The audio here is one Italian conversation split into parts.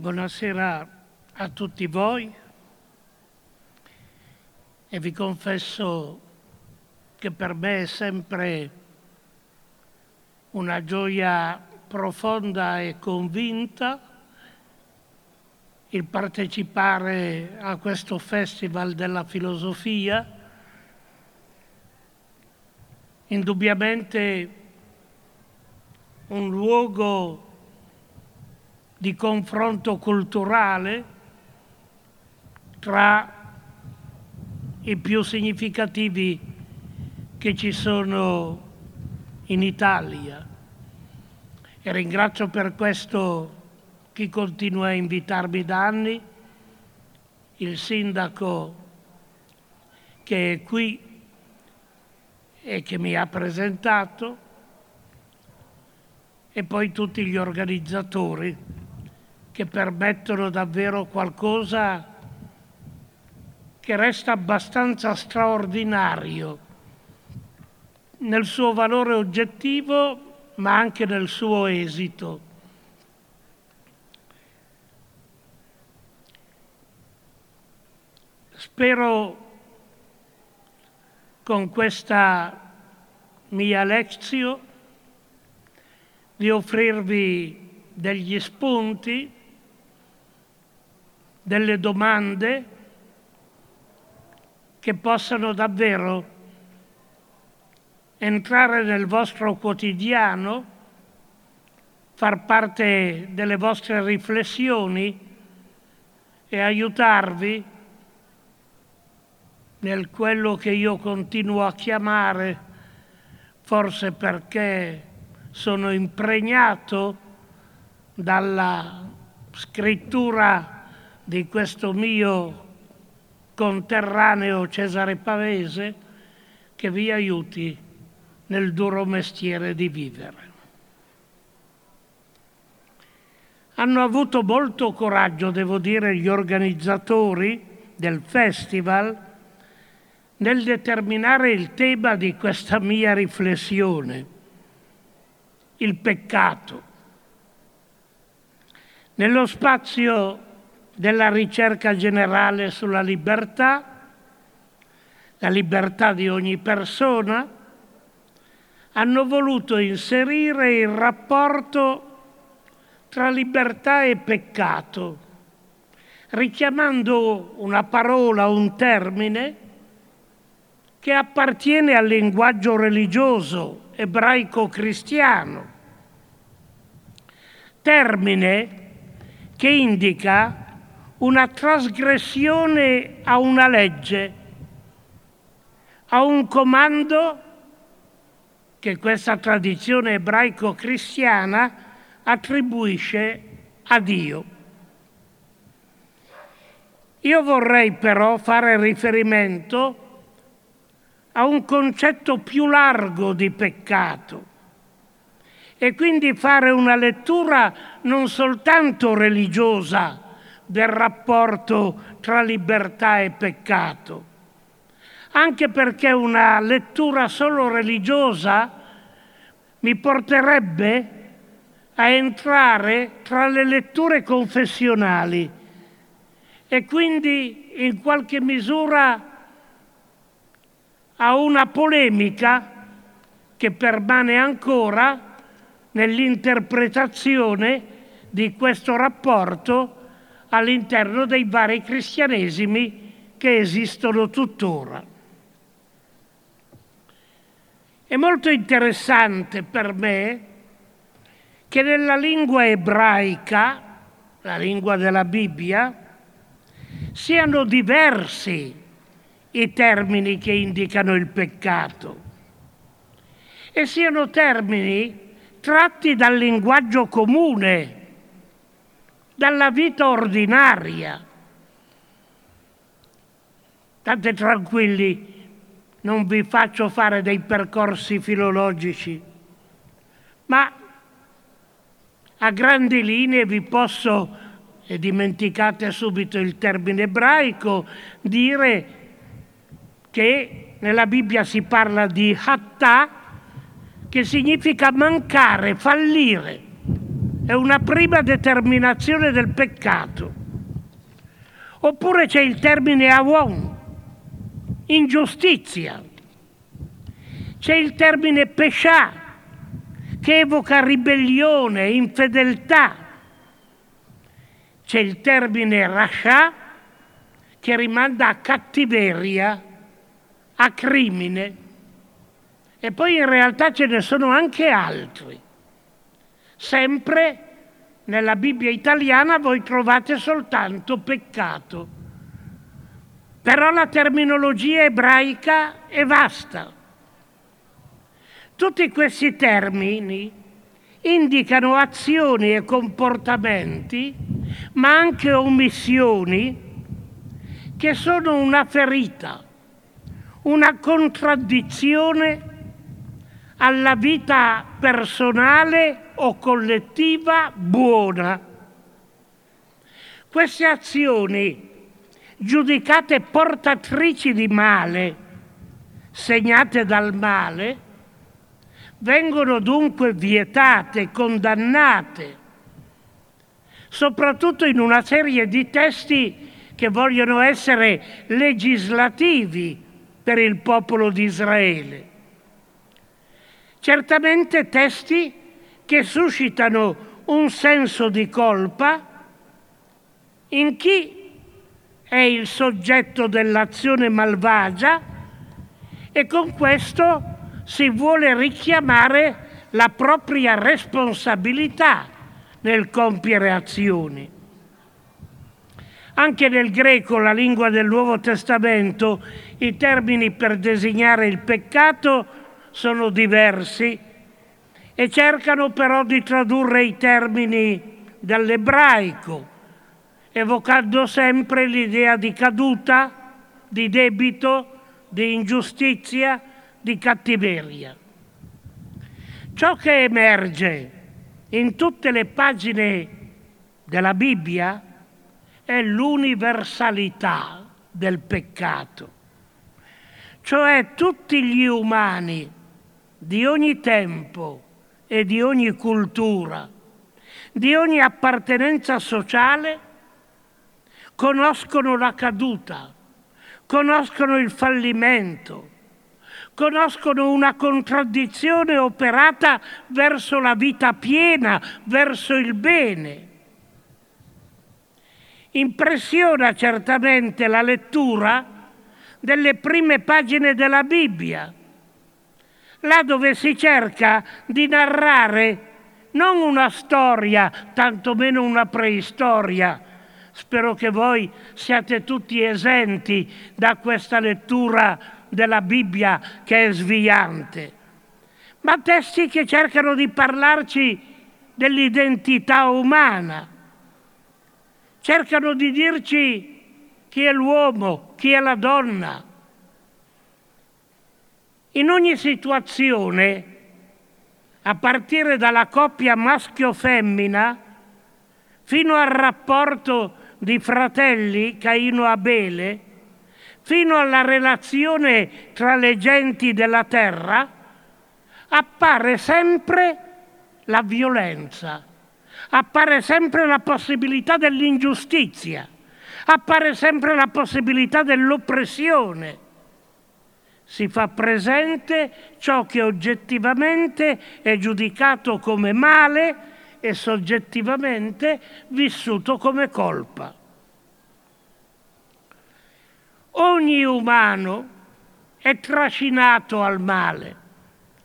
Buonasera a tutti voi e vi confesso che per me è sempre una gioia profonda e convinta il partecipare a questo Festival della Filosofia. Indubbiamente un luogo di confronto culturale tra i più significativi che ci sono in Italia. E ringrazio per questo chi continua a invitarmi da anni, il sindaco che è qui e che mi ha presentato, e poi tutti gli organizzatori che permettono davvero qualcosa che resta abbastanza straordinario nel suo valore oggettivo ma anche nel suo esito. Spero con questa mia lezione di offrirvi degli spunti delle domande che possano davvero entrare nel vostro quotidiano, far parte delle vostre riflessioni e aiutarvi nel quello che io continuo a chiamare, forse perché sono impregnato dalla scrittura di questo mio conterraneo Cesare Pavese che vi aiuti nel duro mestiere di vivere. Hanno avuto molto coraggio, devo dire, gli organizzatori del festival nel determinare il tema di questa mia riflessione, il peccato. Nello spazio della ricerca generale sulla libertà, la libertà di ogni persona, hanno voluto inserire il rapporto tra libertà e peccato, richiamando una parola, un termine che appartiene al linguaggio religioso ebraico-cristiano, termine che indica una trasgressione a una legge, a un comando che questa tradizione ebraico-cristiana attribuisce a Dio. Io vorrei però fare riferimento a un concetto più largo di peccato e quindi fare una lettura non soltanto religiosa, del rapporto tra libertà e peccato, anche perché una lettura solo religiosa mi porterebbe a entrare tra le letture confessionali e quindi in qualche misura a una polemica che permane ancora nell'interpretazione di questo rapporto all'interno dei vari cristianesimi che esistono tuttora. È molto interessante per me che nella lingua ebraica, la lingua della Bibbia, siano diversi i termini che indicano il peccato e siano termini tratti dal linguaggio comune dalla vita ordinaria. State tranquilli, non vi faccio fare dei percorsi filologici, ma a grandi linee vi posso, e dimenticate subito il termine ebraico, dire che nella Bibbia si parla di hattà, che significa mancare, fallire. È una prima determinazione del peccato. Oppure c'è il termine avon, ingiustizia. C'è il termine pescià, che evoca ribellione, infedeltà. C'è il termine rascià, che rimanda a cattiveria, a crimine. E poi in realtà ce ne sono anche altri. Sempre nella Bibbia italiana voi trovate soltanto peccato. Però la terminologia ebraica è vasta. Tutti questi termini indicano azioni e comportamenti, ma anche omissioni che sono una ferita, una contraddizione alla vita personale o collettiva buona. Queste azioni, giudicate portatrici di male, segnate dal male, vengono dunque vietate, condannate, soprattutto in una serie di testi che vogliono essere legislativi per il popolo di Israele. Certamente testi che suscitano un senso di colpa in chi è il soggetto dell'azione malvagia e con questo si vuole richiamare la propria responsabilità nel compiere azioni. Anche nel greco, la lingua del Nuovo Testamento, i termini per designare il peccato sono diversi e cercano però di tradurre i termini dall'ebraico, evocando sempre l'idea di caduta, di debito, di ingiustizia, di cattiveria. Ciò che emerge in tutte le pagine della Bibbia è l'universalità del peccato, cioè tutti gli umani di ogni tempo e di ogni cultura, di ogni appartenenza sociale, conoscono la caduta, conoscono il fallimento, conoscono una contraddizione operata verso la vita piena, verso il bene. Impressiona certamente la lettura delle prime pagine della Bibbia, là dove si cerca di narrare non una storia, tantomeno una preistoria. Spero che voi siate tutti esenti da questa lettura della Bibbia che è sviante, ma testi che cercano di parlarci dell'identità umana cercano di dirci chi è l'uomo, chi è la donna. In ogni situazione, a partire dalla coppia maschio-femmina fino al rapporto di fratelli Caino-Abele, fino alla relazione tra le genti della terra, appare sempre la violenza appare sempre la possibilità dell'ingiustizia, appare sempre la possibilità dell'oppressione. Si fa presente ciò che oggettivamente è giudicato come male e soggettivamente vissuto come colpa. Ogni umano è trascinato al male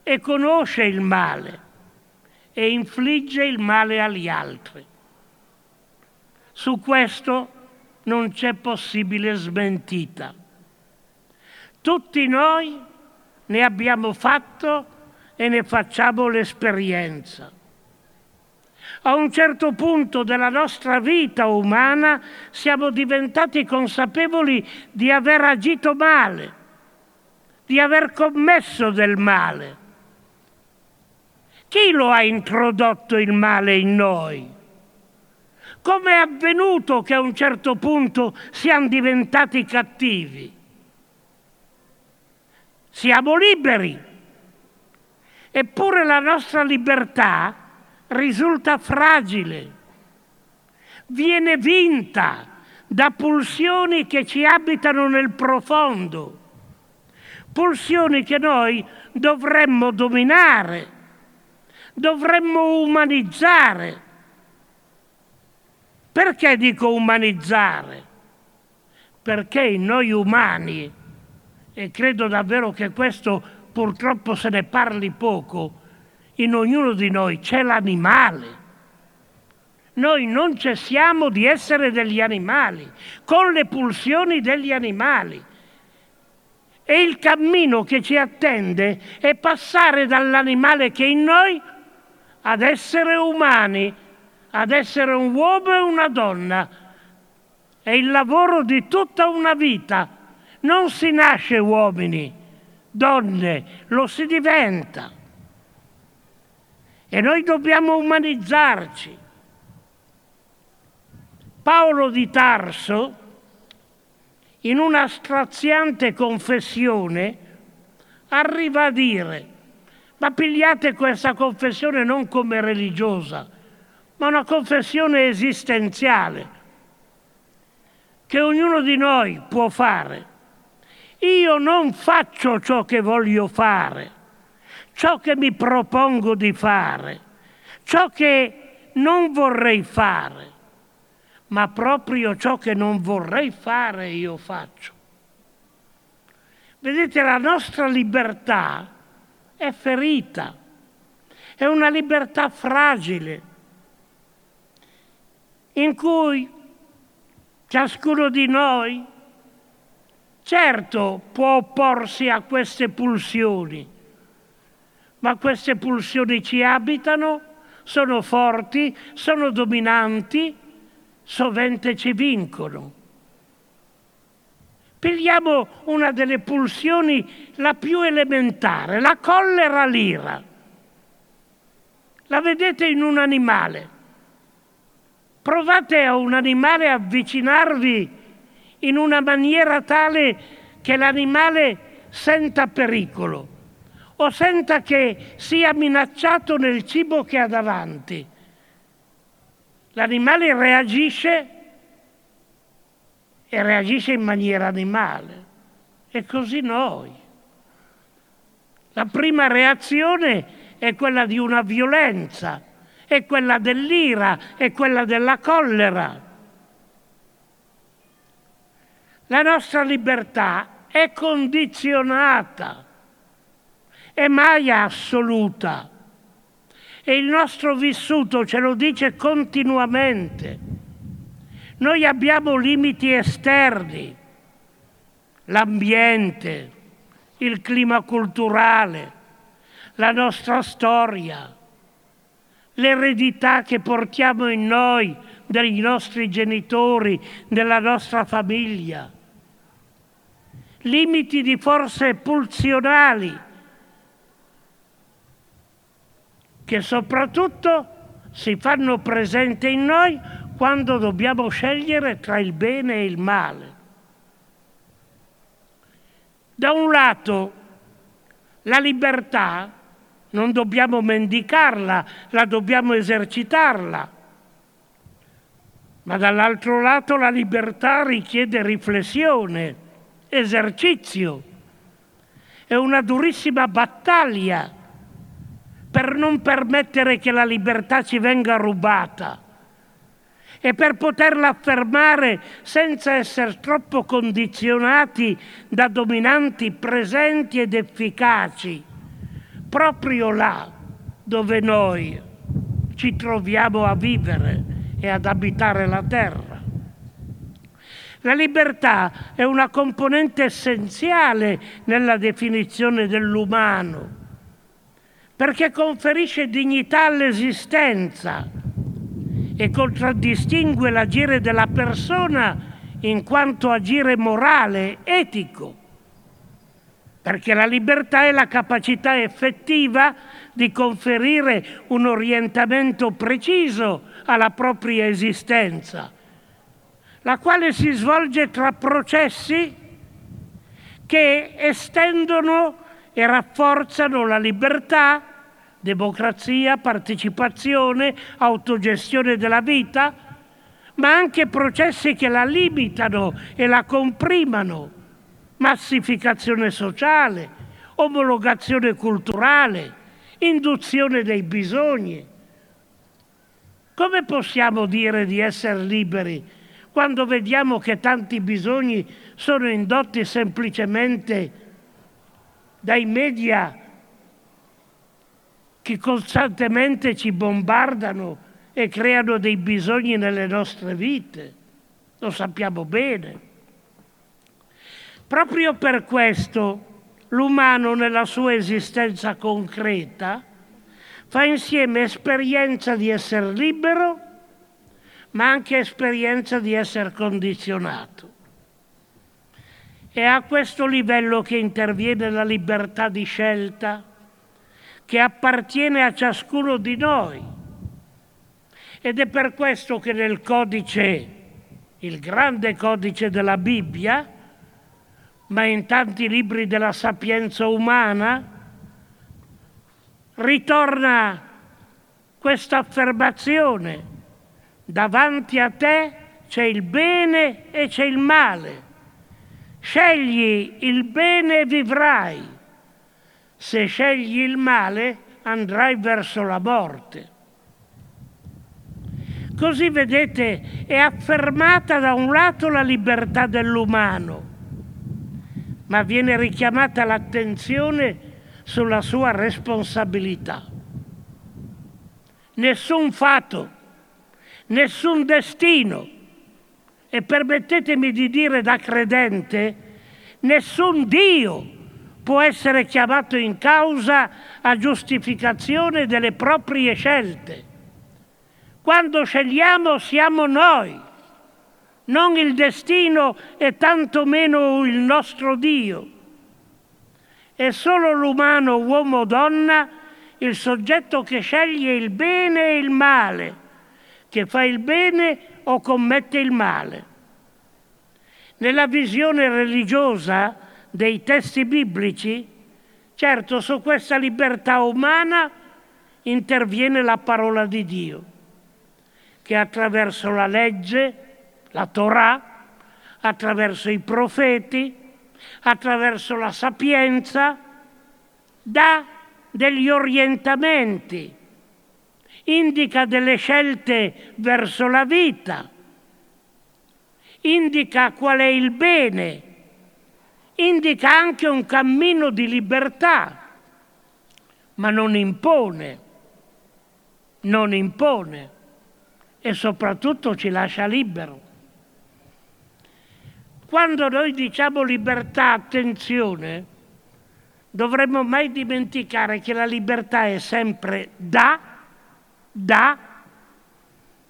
e conosce il male e infligge il male agli altri. Su questo non c'è possibile smentita. Tutti noi ne abbiamo fatto e ne facciamo l'esperienza. A un certo punto della nostra vita umana siamo diventati consapevoli di aver agito male, di aver commesso del male chi lo ha introdotto il male in noi? Come è avvenuto che a un certo punto siamo diventati cattivi? Siamo liberi, eppure la nostra libertà risulta fragile, viene vinta da pulsioni che ci abitano nel profondo, pulsioni che noi dovremmo dominare, dovremmo umanizzare. Perché dico umanizzare? Perché in noi umani, e credo davvero che questo purtroppo se ne parli poco, in ognuno di noi c'è l'animale. Noi non cessiamo di essere degli animali, con le pulsioni degli animali. E il cammino che ci attende è passare dall'animale che è in noi ad essere umani, ad essere un uomo e una donna. È il lavoro di tutta una vita. Non si nasce uomini, donne, lo si diventa. E noi dobbiamo umanizzarci. Paolo di Tarso, in una straziante confessione, arriva a dire, ma pigliate questa confessione non come religiosa, ma una confessione esistenziale, che ognuno di noi può fare. Io non faccio ciò che voglio fare, ciò che mi propongo di fare, ciò che non vorrei fare, ma proprio ciò che non vorrei fare io faccio. Vedete, la nostra libertà è ferita, è una libertà fragile, in cui ciascuno di noi, certo, può opporsi a queste pulsioni, ma queste pulsioni ci abitano, sono forti, sono dominanti, sovente ci vincono. Pigliamo una delle pulsioni la più elementare, la collera l'ira. La vedete in un animale. Provate a un animale avvicinarvi in una maniera tale che l'animale senta pericolo o senta che sia minacciato nel cibo che ha davanti. L'animale reagisce e reagisce in maniera animale. E così noi. La prima reazione è quella di una violenza, è quella dell'ira, è quella della collera. La nostra libertà è condizionata è mai assoluta. E il nostro vissuto ce lo dice continuamente. Noi abbiamo limiti esterni, l'ambiente, il clima culturale, la nostra storia, l'eredità che portiamo in noi dai nostri genitori, della nostra famiglia, limiti di forze pulsionali che soprattutto si fanno presente in noi quando dobbiamo scegliere tra il bene e il male. Da un lato la libertà non dobbiamo mendicarla, la dobbiamo esercitarla, ma dall'altro lato la libertà richiede riflessione, esercizio. È una durissima battaglia per non permettere che la libertà ci venga rubata e per poterla affermare senza essere troppo condizionati da dominanti presenti ed efficaci, proprio là dove noi ci troviamo a vivere e ad abitare la terra. La libertà è una componente essenziale nella definizione dell'umano perché conferisce dignità all'esistenza e contraddistingue l'agire della persona in quanto agire morale, etico, perché la libertà è la capacità effettiva di conferire un orientamento preciso alla propria esistenza, la quale si svolge tra processi che estendono e rafforzano la libertà democrazia, partecipazione, autogestione della vita, ma anche processi che la limitano e la comprimano, massificazione sociale, omologazione culturale, induzione dei bisogni. Come possiamo dire di essere liberi quando vediamo che tanti bisogni sono indotti semplicemente dai media che costantemente ci bombardano e creano dei bisogni nelle nostre vite. Lo sappiamo bene. Proprio per questo l'umano nella sua esistenza concreta fa insieme esperienza di essere libero, ma anche esperienza di essere condizionato. È a questo livello che interviene la libertà di scelta che appartiene a ciascuno di noi. Ed è per questo che nel codice, il grande codice della Bibbia, ma in tanti libri della sapienza umana, ritorna questa affermazione. Davanti a te c'è il bene e c'è il male. Scegli il bene e vivrai se scegli il male andrai verso la morte. Così vedete è affermata da un lato la libertà dell'umano, ma viene richiamata l'attenzione sulla sua responsabilità. Nessun fatto, nessun destino e permettetemi di dire da credente, nessun Dio può essere chiamato in causa a giustificazione delle proprie scelte. Quando scegliamo siamo noi, non il destino e tantomeno il nostro Dio. È solo l'umano, uomo o donna, il soggetto che sceglie il bene e il male, che fa il bene o commette il male. Nella visione religiosa, dei testi biblici, certo su questa libertà umana interviene la parola di Dio, che attraverso la legge, la Torah, attraverso i profeti, attraverso la sapienza, dà degli orientamenti, indica delle scelte verso la vita, indica qual è il bene indica anche un cammino di libertà, ma non impone, non impone e soprattutto ci lascia libero. Quando noi diciamo libertà, attenzione, dovremmo mai dimenticare che la libertà è sempre da, da,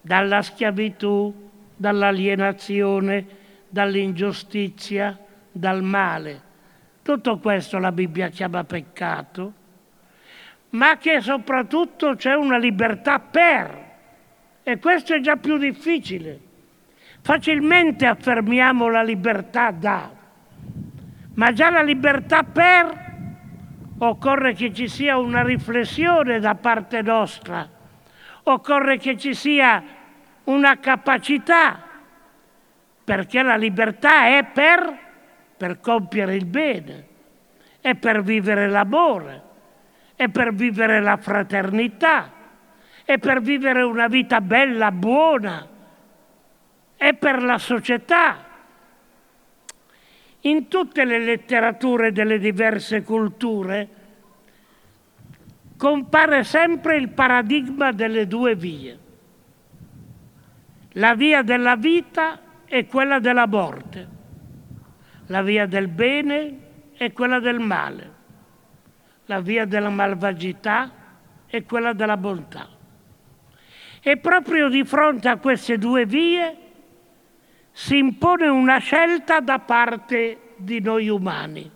dalla schiavitù, dall'alienazione, dall'ingiustizia, dal male. Tutto questo la Bibbia chiama peccato, ma che soprattutto c'è una libertà per. E questo è già più difficile. Facilmente affermiamo la libertà da, ma già la libertà per occorre che ci sia una riflessione da parte nostra, occorre che ci sia una capacità, perché la libertà è per per compiere il bene, è per vivere l'amore, è per vivere la fraternità, è per vivere una vita bella, buona, è per la società. In tutte le letterature delle diverse culture compare sempre il paradigma delle due vie. La via della vita e quella della morte la via del bene e quella del male, la via della malvagità e quella della bontà. E proprio di fronte a queste due vie si impone una scelta da parte di noi umani.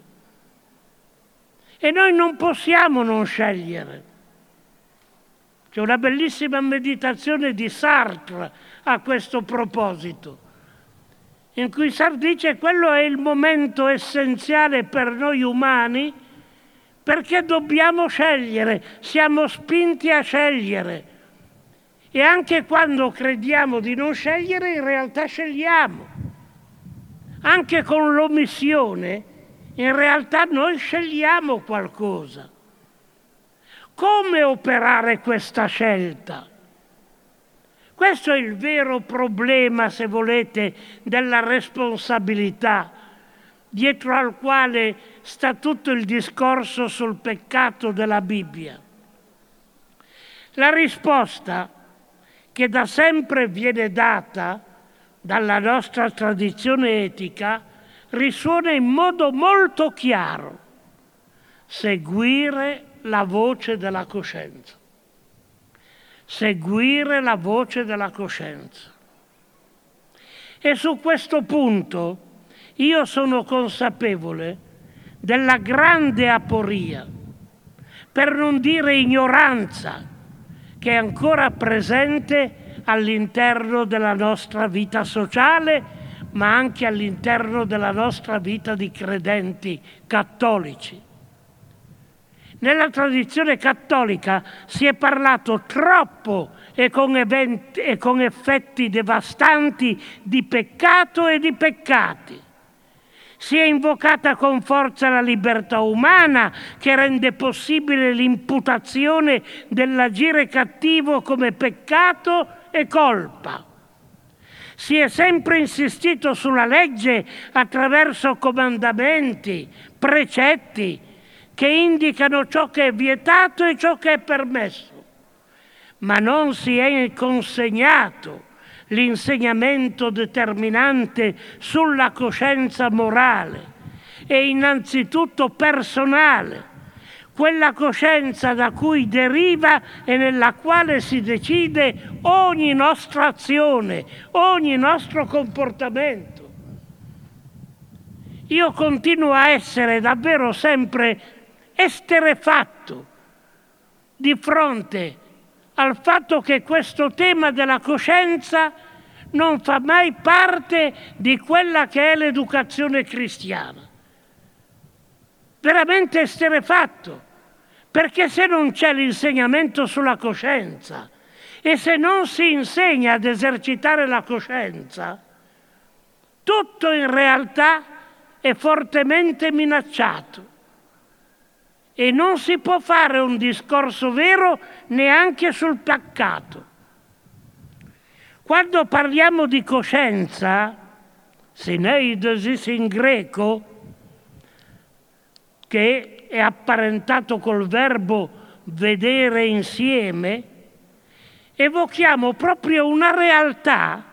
E noi non possiamo non scegliere. C'è una bellissima meditazione di Sartre a questo proposito in cui Sartre dice quello è il momento essenziale per noi umani perché dobbiamo scegliere, siamo spinti a scegliere. E anche quando crediamo di non scegliere, in realtà scegliamo. Anche con l'omissione, in realtà noi scegliamo qualcosa. Come operare questa scelta? Questo è il vero problema, se volete, della responsabilità, dietro al quale sta tutto il discorso sul peccato della Bibbia. La risposta che da sempre viene data dalla nostra tradizione etica risuona in modo molto chiaro. Seguire la voce della coscienza seguire la voce della coscienza. E su questo punto io sono consapevole della grande aporia, per non dire ignoranza, che è ancora presente all'interno della nostra vita sociale, ma anche all'interno della nostra vita di credenti cattolici. Nella tradizione cattolica si è parlato troppo e con, eventi, e con effetti devastanti di peccato e di peccati. Si è invocata con forza la libertà umana che rende possibile l'imputazione dell'agire cattivo come peccato e colpa. Si è sempre insistito sulla legge attraverso comandamenti, precetti, che indicano ciò che è vietato e ciò che è permesso, ma non si è consegnato l'insegnamento determinante sulla coscienza morale e innanzitutto personale, quella coscienza da cui deriva e nella quale si decide ogni nostra azione, ogni nostro comportamento. Io continuo a essere davvero sempre esterefatto di fronte al fatto che questo tema della coscienza non fa mai parte di quella che è l'educazione cristiana. Veramente esterefatto, perché se non c'è l'insegnamento sulla coscienza e se non si insegna ad esercitare la coscienza, tutto in realtà è fortemente minacciato e non si può fare un discorso vero neanche sul peccato. Quando parliamo di coscienza, sineidosis in greco, che è apparentato col verbo vedere insieme, evochiamo proprio una realtà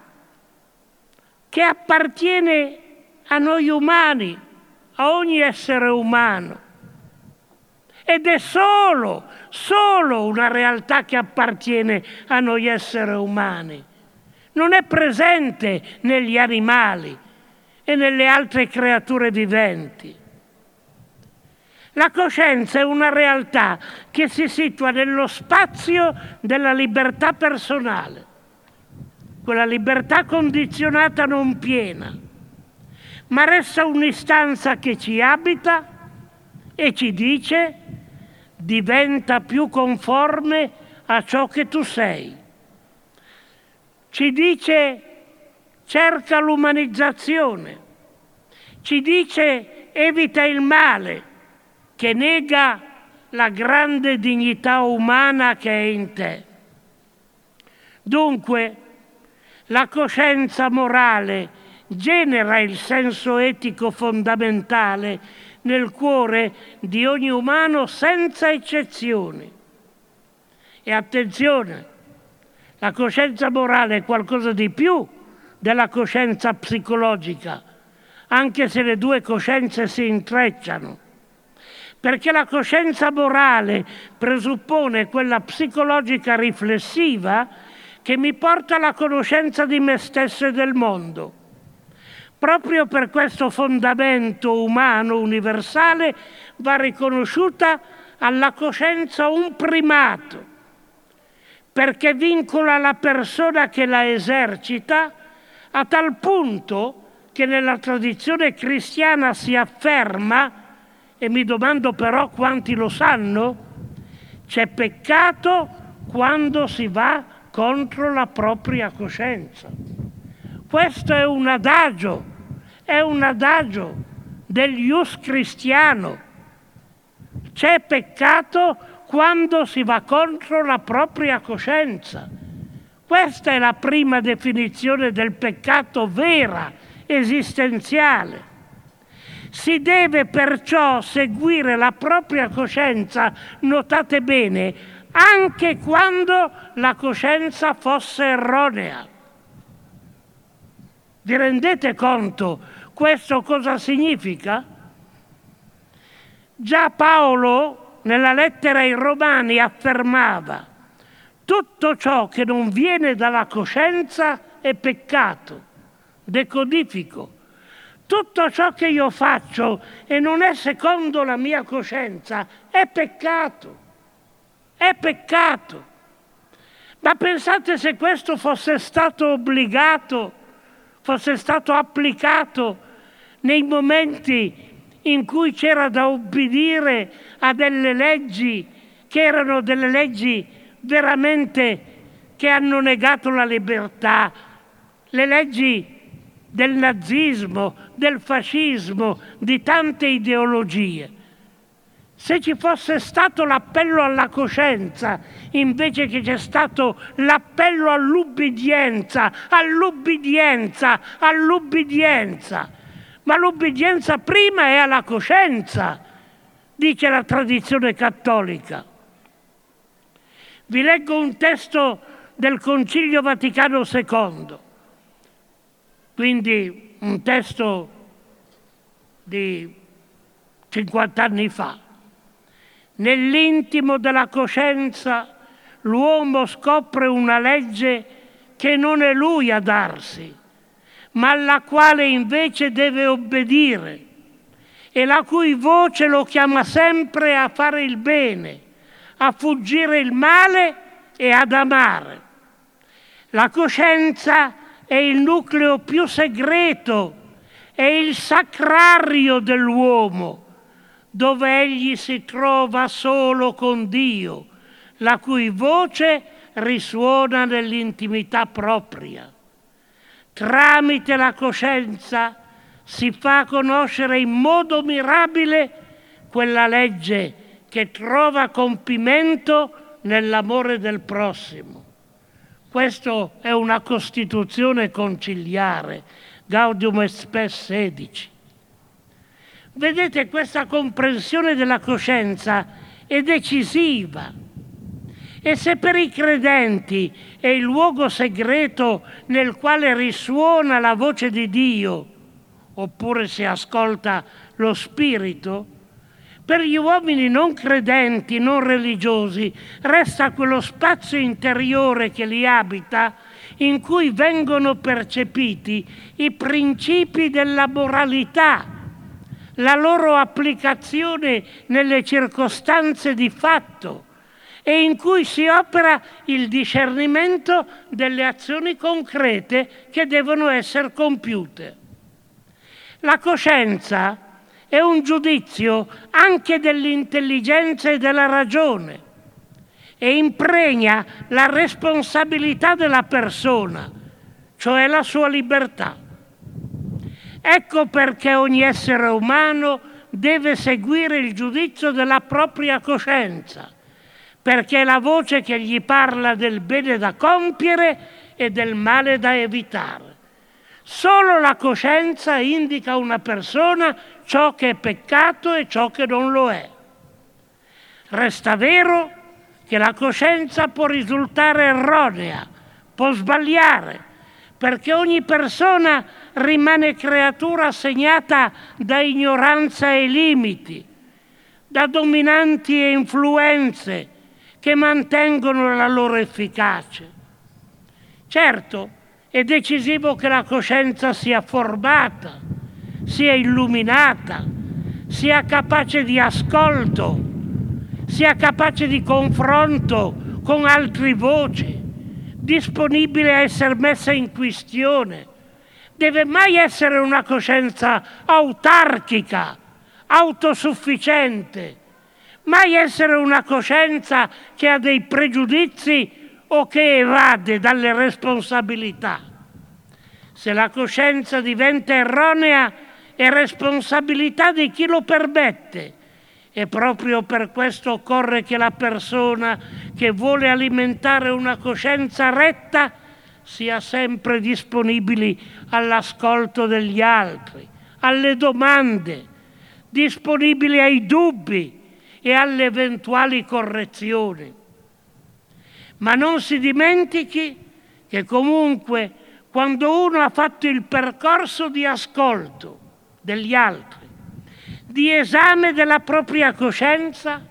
che appartiene a noi umani, a ogni essere umano ed è solo, solo una realtà che appartiene a noi esseri umani. Non è presente negli animali e nelle altre creature viventi. La coscienza è una realtà che si situa nello spazio della libertà personale, quella libertà condizionata non piena, ma resta un'istanza che ci abita e ci dice diventa più conforme a ciò che tu sei. Ci dice cerca l'umanizzazione, ci dice evita il male che nega la grande dignità umana che è in te. Dunque, la coscienza morale genera il senso etico fondamentale nel cuore di ogni umano senza eccezioni. E attenzione, la coscienza morale è qualcosa di più della coscienza psicologica, anche se le due coscienze si intrecciano. Perché la coscienza morale presuppone quella psicologica riflessiva che mi porta alla conoscenza di me stesso e del mondo. Proprio per questo fondamento umano universale va riconosciuta alla coscienza un primato, perché vincola la persona che la esercita a tal punto che nella tradizione cristiana si afferma e mi domando però quanti lo sanno, c'è peccato quando si va contro la propria coscienza. Questo è un adagio, è un adagio del ius cristiano. C'è peccato quando si va contro la propria coscienza. Questa è la prima definizione del peccato vera, esistenziale. Si deve perciò seguire la propria coscienza, notate bene, anche quando la coscienza fosse erronea. Vi rendete conto questo cosa significa? Già Paolo nella lettera ai Romani affermava tutto ciò che non viene dalla coscienza è peccato. Decodifico. Tutto ciò che io faccio e non è secondo la mia coscienza è peccato. È peccato. Ma pensate se questo fosse stato obbligato, fosse stato applicato nei momenti in cui c'era da obbedire a delle leggi che erano delle leggi veramente che hanno negato la libertà, le leggi del nazismo, del fascismo, di tante ideologie. Se ci fosse stato l'appello alla coscienza, invece che c'è stato l'appello all'ubbidienza, all'ubbidienza, all'ubbidienza. Ma l'ubbidienza prima è alla coscienza, dice la tradizione cattolica. Vi leggo un testo del Concilio Vaticano II, quindi un testo di 50 anni fa. Nell'intimo della coscienza l'uomo scopre una legge che non è lui a darsi, ma alla quale invece deve obbedire e la cui voce lo chiama sempre a fare il bene a fuggire il male e ad amare. La coscienza è il nucleo più segreto, è il sacrario dell'uomo, dove egli si trova solo con Dio, la cui voce risuona nell'intimità propria. Tramite la coscienza si fa conoscere in modo mirabile quella legge che trova compimento nell'amore del prossimo. Questa è una Costituzione conciliare, Gaudium et Spes 16. Vedete, questa comprensione della coscienza è decisiva. E se per i credenti è il luogo segreto nel quale risuona la voce di Dio, oppure si ascolta lo Spirito, per gli uomini non credenti, non religiosi, resta quello spazio interiore che li abita in cui vengono percepiti i principi della moralità, la loro applicazione nelle circostanze di fatto e in cui si opera il discernimento delle azioni concrete che devono essere compiute. La coscienza è un giudizio anche dell'intelligenza e della ragione e impregna la responsabilità della persona, cioè la sua libertà. Ecco perché ogni essere umano deve seguire il giudizio della propria coscienza, perché è la voce che gli parla del bene da compiere e del male da evitare. Solo la coscienza indica a una persona ciò che è peccato e ciò che non lo è. Resta vero che la coscienza può risultare erronea, può sbagliare, perché ogni persona rimane creatura segnata da ignoranza e limiti, da dominanti e influenze che mantengono la loro efficacia. Certo, è decisivo che la coscienza sia formata, sia illuminata, sia capace di ascolto, sia capace di confronto con altre voci, disponibile a essere messa in questione. Deve mai essere una coscienza autarchica, autosufficiente, mai essere una coscienza che ha dei pregiudizi o che evade dalle responsabilità. Se la coscienza diventa erronea è responsabilità di chi lo permette e proprio per questo occorre che la persona che vuole alimentare una coscienza retta sia sempre disponibile all'ascolto degli altri, alle domande, disponibile ai dubbi e alle eventuali correzioni. Ma non si dimentichi che comunque quando uno ha fatto il percorso di ascolto degli altri, di esame della propria coscienza,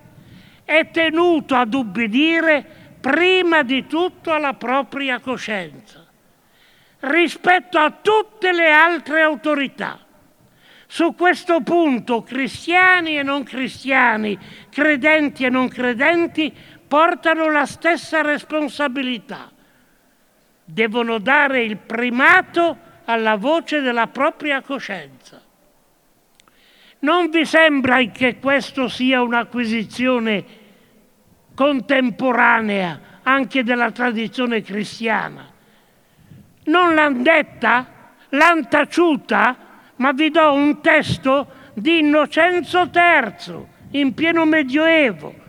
è tenuto ad ubbidire prima di tutto alla propria coscienza, rispetto a tutte le altre autorità. Su questo punto cristiani e non cristiani, credenti e non credenti, portano la stessa responsabilità. Devono dare il primato alla voce della propria coscienza. Non vi sembra che questo sia un'acquisizione contemporanea anche della tradizione cristiana? Non l'hanno detta? L'hanno taciuta? Ma vi do un testo di Innocenzo III, in pieno Medioevo.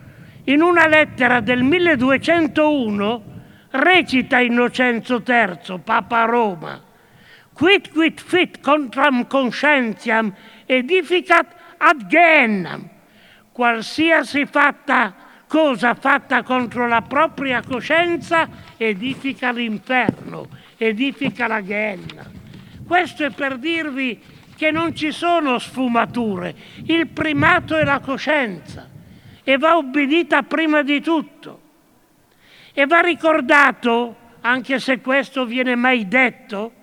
In una lettera del 1201 recita Innocenzo III, Papa Roma, quid quid fit contram conscientiam edificat ad Gehennam, qualsiasi fatta, cosa fatta contro la propria coscienza edifica l'inferno, edifica la Gehenna. Questo è per dirvi che non ci sono sfumature, il primato è la coscienza e va obbedita prima di tutto. E va ricordato, anche se questo viene mai detto,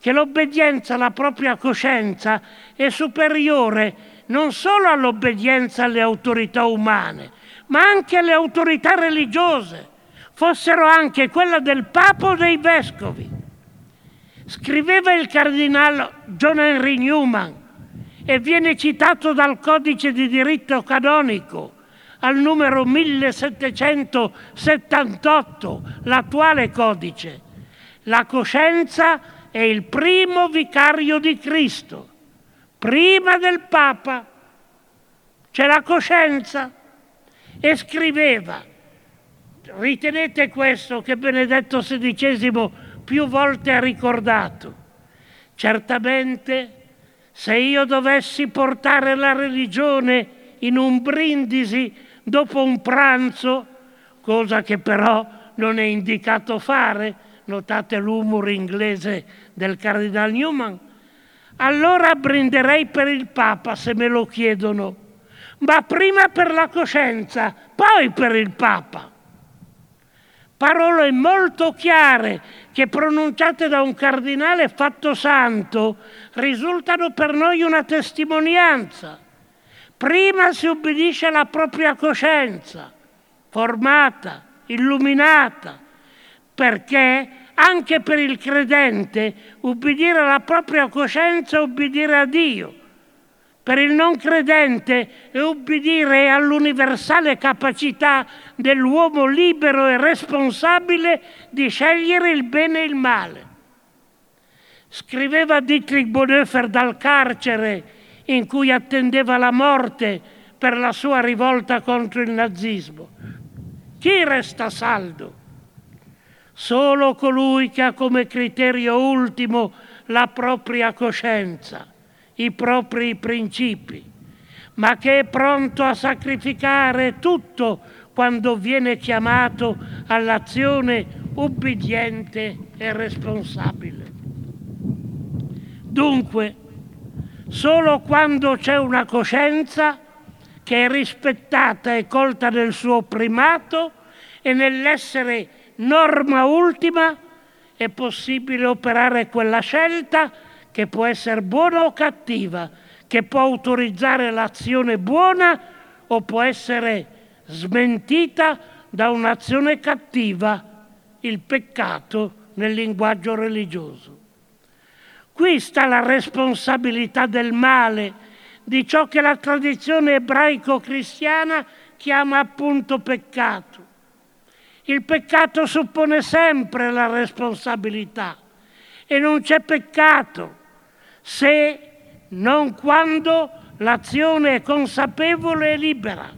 che l'obbedienza alla propria coscienza è superiore non solo all'obbedienza alle autorità umane, ma anche alle autorità religiose, fossero anche quella del Papa o dei Vescovi. Scriveva il cardinale John Henry Newman e viene citato dal codice di diritto canonico al numero 1778, l'attuale codice. La coscienza è il primo vicario di Cristo, prima del Papa. C'è la coscienza. E scriveva, ritenete questo che Benedetto XVI più volte ha ricordato, certamente se io dovessi portare la religione in un brindisi dopo un pranzo, cosa che però non è indicato fare, notate l'umor inglese del Cardinal Newman, allora brinderei per il Papa se me lo chiedono, ma prima per la coscienza, poi per il Papa. Parole molto chiare che pronunciate da un cardinale fatto santo risultano per noi una testimonianza. Prima si ubbidisce alla propria coscienza, formata, illuminata, perché anche per il credente ubbidire alla propria coscienza è ubbidire a Dio. Per il non credente è ubbidire all'universale capacità dell'uomo libero e responsabile di scegliere il bene e il male. Scriveva Dietrich Bonhoeffer dal carcere in cui attendeva la morte per la sua rivolta contro il nazismo. Chi resta saldo? Solo colui che ha come criterio ultimo la propria coscienza, i propri principi, ma che è pronto a sacrificare tutto quando viene chiamato all'azione ubbidiente e responsabile. Dunque, solo quando c'è una coscienza che è rispettata e colta nel suo primato e nell'essere norma ultima, è possibile operare quella scelta che può essere buona o cattiva, che può autorizzare l'azione buona o può essere smentita da un'azione cattiva, il peccato nel linguaggio religioso. Qui sta la responsabilità del male di ciò che la tradizione ebraico-cristiana chiama appunto peccato. Il peccato suppone sempre la responsabilità e non c'è peccato se non quando l'azione è consapevole e libera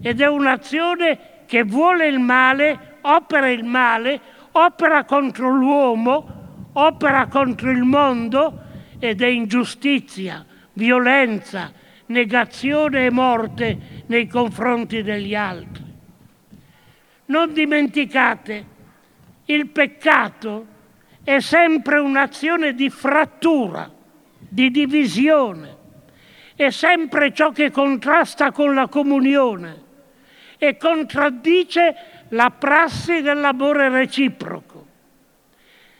ed è un'azione che vuole il male, opera il male, opera contro l'uomo, opera contro il mondo ed è ingiustizia, violenza, negazione e morte nei confronti degli altri. Non dimenticate, il peccato è sempre un'azione di frattura, di divisione, è sempre ciò che contrasta con la comunione e contraddice la prassi dell'amore reciproco.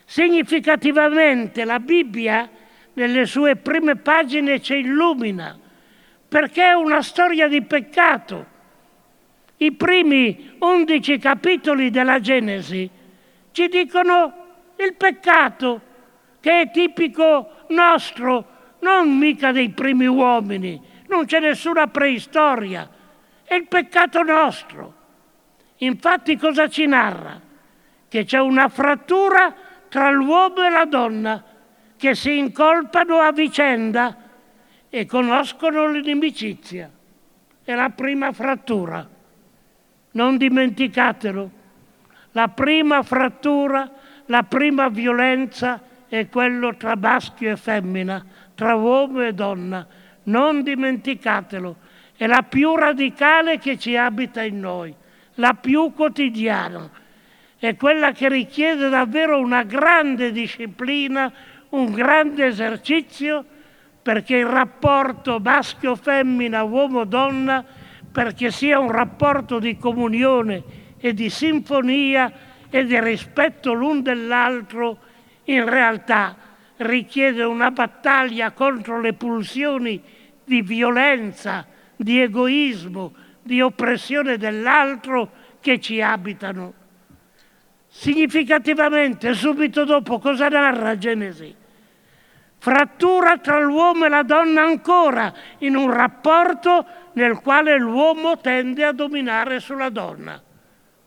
Significativamente la Bibbia nelle sue prime pagine ci illumina perché è una storia di peccato. I primi undici capitoli della Genesi ci dicono il peccato che è tipico nostro, non mica dei primi uomini, non c'è nessuna preistoria, è il peccato nostro. Infatti cosa ci narra? Che c'è una frattura tra l'uomo e la donna che si incolpano a vicenda e conoscono l'inimicizia. È la prima frattura. Non dimenticatelo. La prima frattura, la prima violenza è quello tra maschio e femmina, tra uomo e donna. Non dimenticatelo. È la più radicale che ci abita in noi la più quotidiana, è quella che richiede davvero una grande disciplina, un grande esercizio, perché il rapporto maschio-femmina, uomo-donna, perché sia un rapporto di comunione e di sinfonia e di rispetto l'un dell'altro, in realtà richiede una battaglia contro le pulsioni di violenza, di egoismo, di oppressione dell'altro che ci abitano. Significativamente, subito dopo, cosa narra Genesi? Frattura tra l'uomo e la donna ancora, in un rapporto nel quale l'uomo tende a dominare sulla donna.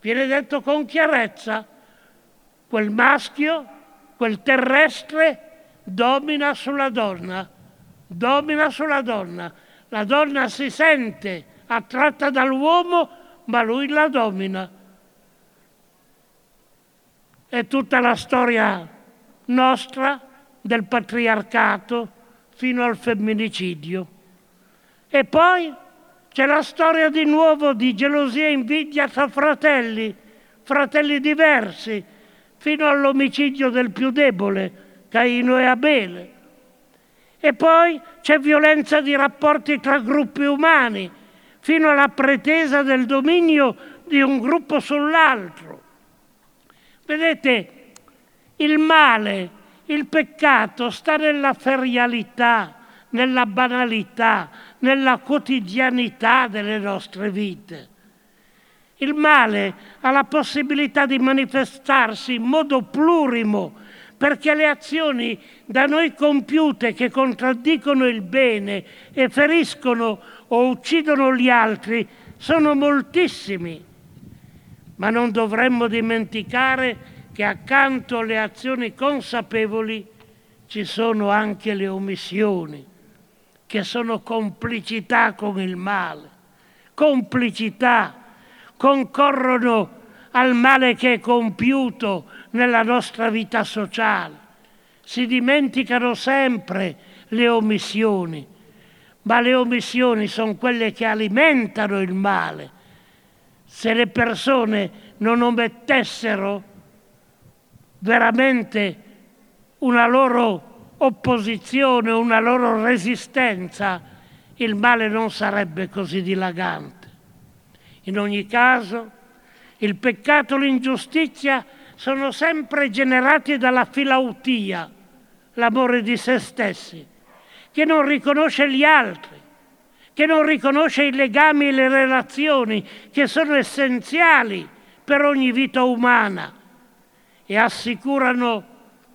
Viene detto con chiarezza, quel maschio, quel terrestre, domina sulla donna, domina sulla donna. La donna si sente attratta dall'uomo, ma lui la domina. È tutta la storia nostra del patriarcato fino al femminicidio. E poi c'è la storia di nuovo di gelosia e invidia tra fratelli, fratelli diversi, fino all'omicidio del più debole, Caino e Abele. E poi c'è violenza di rapporti tra gruppi umani, fino alla pretesa del dominio di un gruppo sull'altro. Vedete, il male, il peccato sta nella ferialità, nella banalità, nella quotidianità delle nostre vite. Il male ha la possibilità di manifestarsi in modo plurimo, perché le azioni da noi compiute che contraddicono il bene e feriscono o uccidono gli altri sono moltissimi, ma non dovremmo dimenticare che accanto alle azioni consapevoli ci sono anche le omissioni, che sono complicità con il male, complicità, concorrono al male che è compiuto nella nostra vita sociale. Si dimenticano sempre le omissioni ma le omissioni sono quelle che alimentano il male. Se le persone non omettessero veramente una loro opposizione, una loro resistenza, il male non sarebbe così dilagante. In ogni caso, il peccato e l'ingiustizia sono sempre generati dalla filautia, l'amore di se stessi che non riconosce gli altri, che non riconosce i legami e le relazioni che sono essenziali per ogni vita umana e assicurano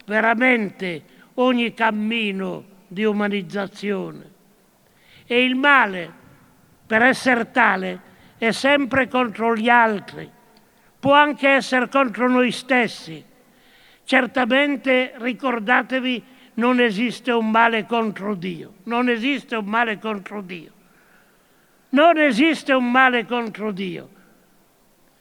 veramente ogni cammino di umanizzazione. E il male, per essere tale, è sempre contro gli altri, può anche essere contro noi stessi. Certamente ricordatevi, non esiste un male contro Dio, non esiste un male contro Dio. Non esiste un male contro Dio.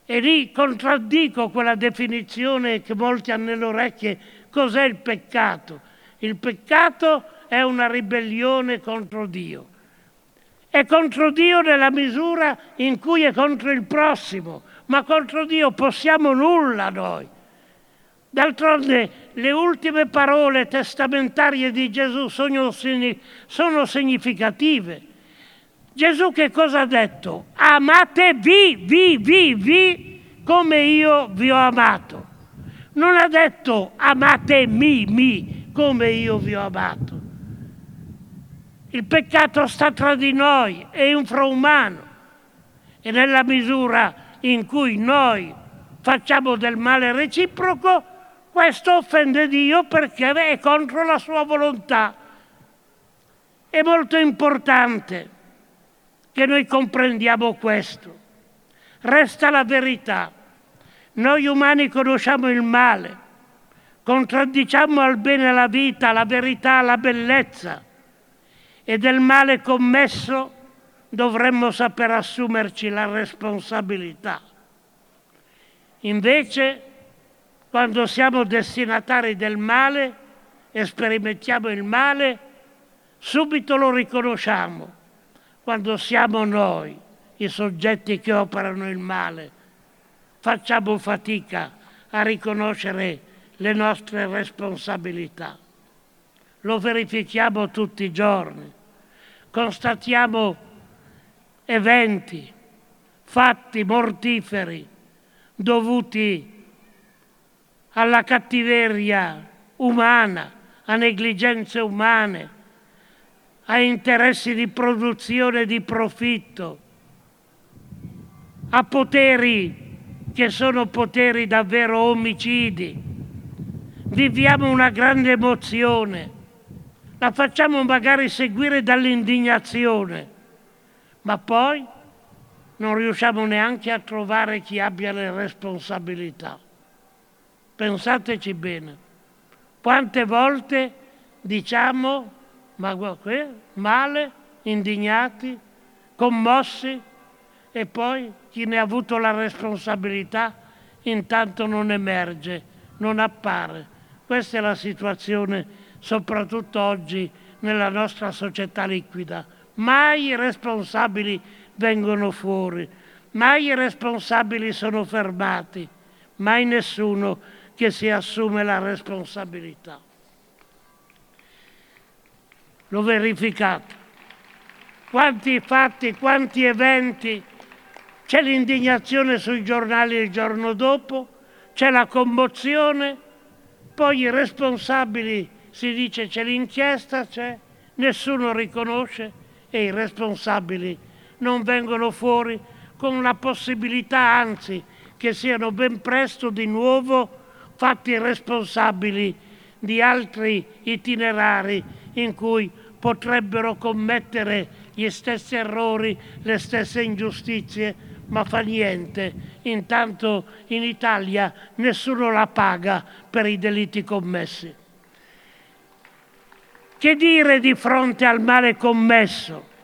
E lì contraddico quella definizione che molti hanno nelle orecchie. Cos'è il peccato? Il peccato è una ribellione contro Dio. È contro Dio nella misura in cui è contro il prossimo, ma contro Dio possiamo nulla noi. D'altronde le ultime parole testamentarie di Gesù sono, significative. Gesù che cosa ha detto? Amatevi, vi, vi, vi, come io vi ho amato. Non ha detto amatemi, mi, come io vi ho amato. Il peccato sta tra di noi, è infraumano. E nella misura in cui noi facciamo del male reciproco, questo offende Dio perché è contro la sua volontà. È molto importante che noi comprendiamo questo. Resta la verità. Noi umani conosciamo il male, contraddiciamo al bene la vita, la verità, la bellezza e del male commesso dovremmo saper assumerci la responsabilità. Invece, quando siamo destinatari del male e sperimentiamo il male, subito lo riconosciamo quando siamo noi i soggetti che operano il male, facciamo fatica a riconoscere le nostre responsabilità. Lo verifichiamo tutti i giorni, constatiamo eventi, fatti mortiferi dovuti alla cattiveria umana, a negligenze umane, a interessi di produzione di profitto, a poteri che sono poteri davvero omicidi. Viviamo una grande emozione, la facciamo magari seguire dall'indignazione, ma poi non riusciamo neanche a trovare chi abbia le responsabilità. Pensateci bene, quante volte diciamo ma male, indignati, commossi e poi chi ne ha avuto la responsabilità intanto non emerge, non appare. Questa è la situazione soprattutto oggi nella nostra società liquida. Mai i responsabili vengono fuori, mai i responsabili sono fermati, mai nessuno che si assume la responsabilità l'ho verificato. Quanti fatti, quanti eventi, c'è l'indignazione sui giornali il giorno dopo, c'è la commozione, poi i responsabili si dice c'è l'inchiesta, c'è, nessuno riconosce e i responsabili non vengono fuori con la possibilità anzi che siano ben presto di nuovo fatti responsabili di altri itinerari in cui potrebbero commettere gli stessi errori, le stesse ingiustizie, ma fa niente. Intanto in Italia nessuno la paga per i delitti commessi. Che dire di fronte al male commesso?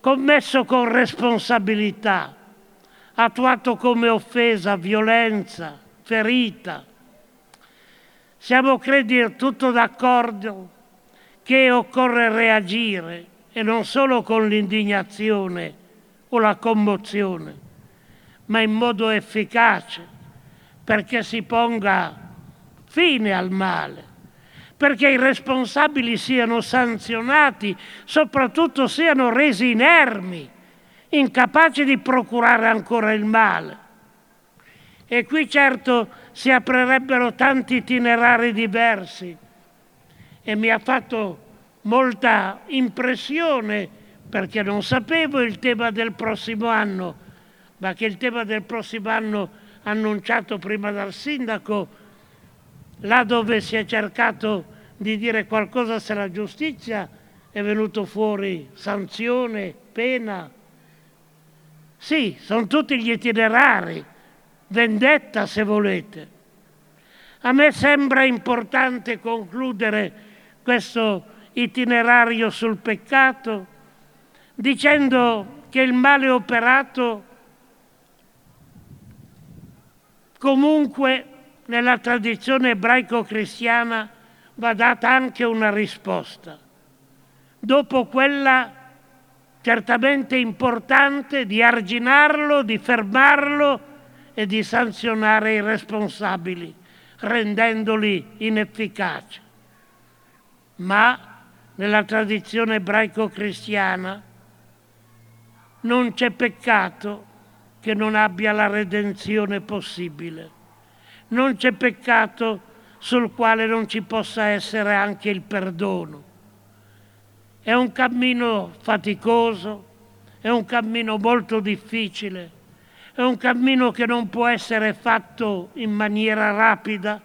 Commesso con responsabilità, attuato come offesa, violenza, ferita. Siamo credi tutto d'accordo che occorre reagire e non solo con l'indignazione o la commozione, ma in modo efficace perché si ponga fine al male, perché i responsabili siano sanzionati, soprattutto siano resi inermi, incapaci di procurare ancora il male. E qui certo si aprirebbero tanti itinerari diversi e mi ha fatto molta impressione perché non sapevo il tema del prossimo anno, ma che il tema del prossimo anno annunciato prima dal sindaco, là dove si è cercato di dire qualcosa sulla giustizia, è venuto fuori sanzione, pena. Sì, sono tutti gli itinerari, vendetta se volete. A me sembra importante concludere questo itinerario sul peccato dicendo che il male operato comunque nella tradizione ebraico-cristiana va data anche una risposta. Dopo quella certamente importante di arginarlo, di fermarlo e di sanzionare i responsabili, rendendoli inefficaci. Ma nella tradizione ebraico-cristiana non c'è peccato che non abbia la redenzione possibile. Non c'è peccato sul quale non ci possa essere anche il perdono. È un cammino faticoso, è un cammino molto difficile, è un cammino che non può essere fatto in maniera rapida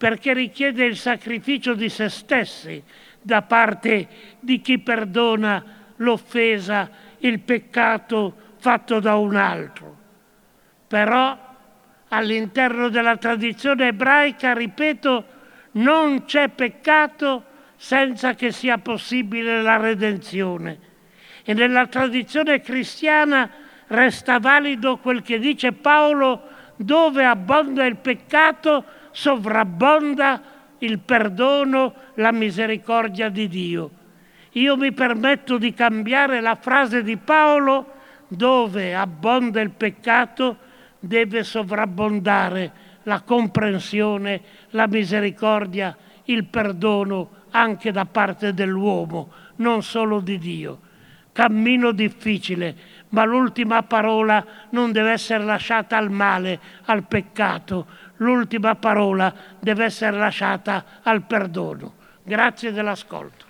perché richiede il sacrificio di se stessi da parte di chi perdona l'offesa, il peccato fatto da un altro. Però all'interno della tradizione ebraica, ripeto, non c'è peccato senza che sia possibile la redenzione. E nella tradizione cristiana resta valido quel che dice Paolo, dove abbonda il peccato, sovrabbonda il perdono, la misericordia di Dio. Io mi permetto di cambiare la frase di Paolo, dove abbonda il peccato, deve sovrabbondare la comprensione, la misericordia, il perdono anche da parte dell'uomo, non solo di Dio. Cammino difficile, ma l'ultima parola non deve essere lasciata al male, al peccato. L'ultima parola deve essere lasciata al perdono. Grazie dell'ascolto.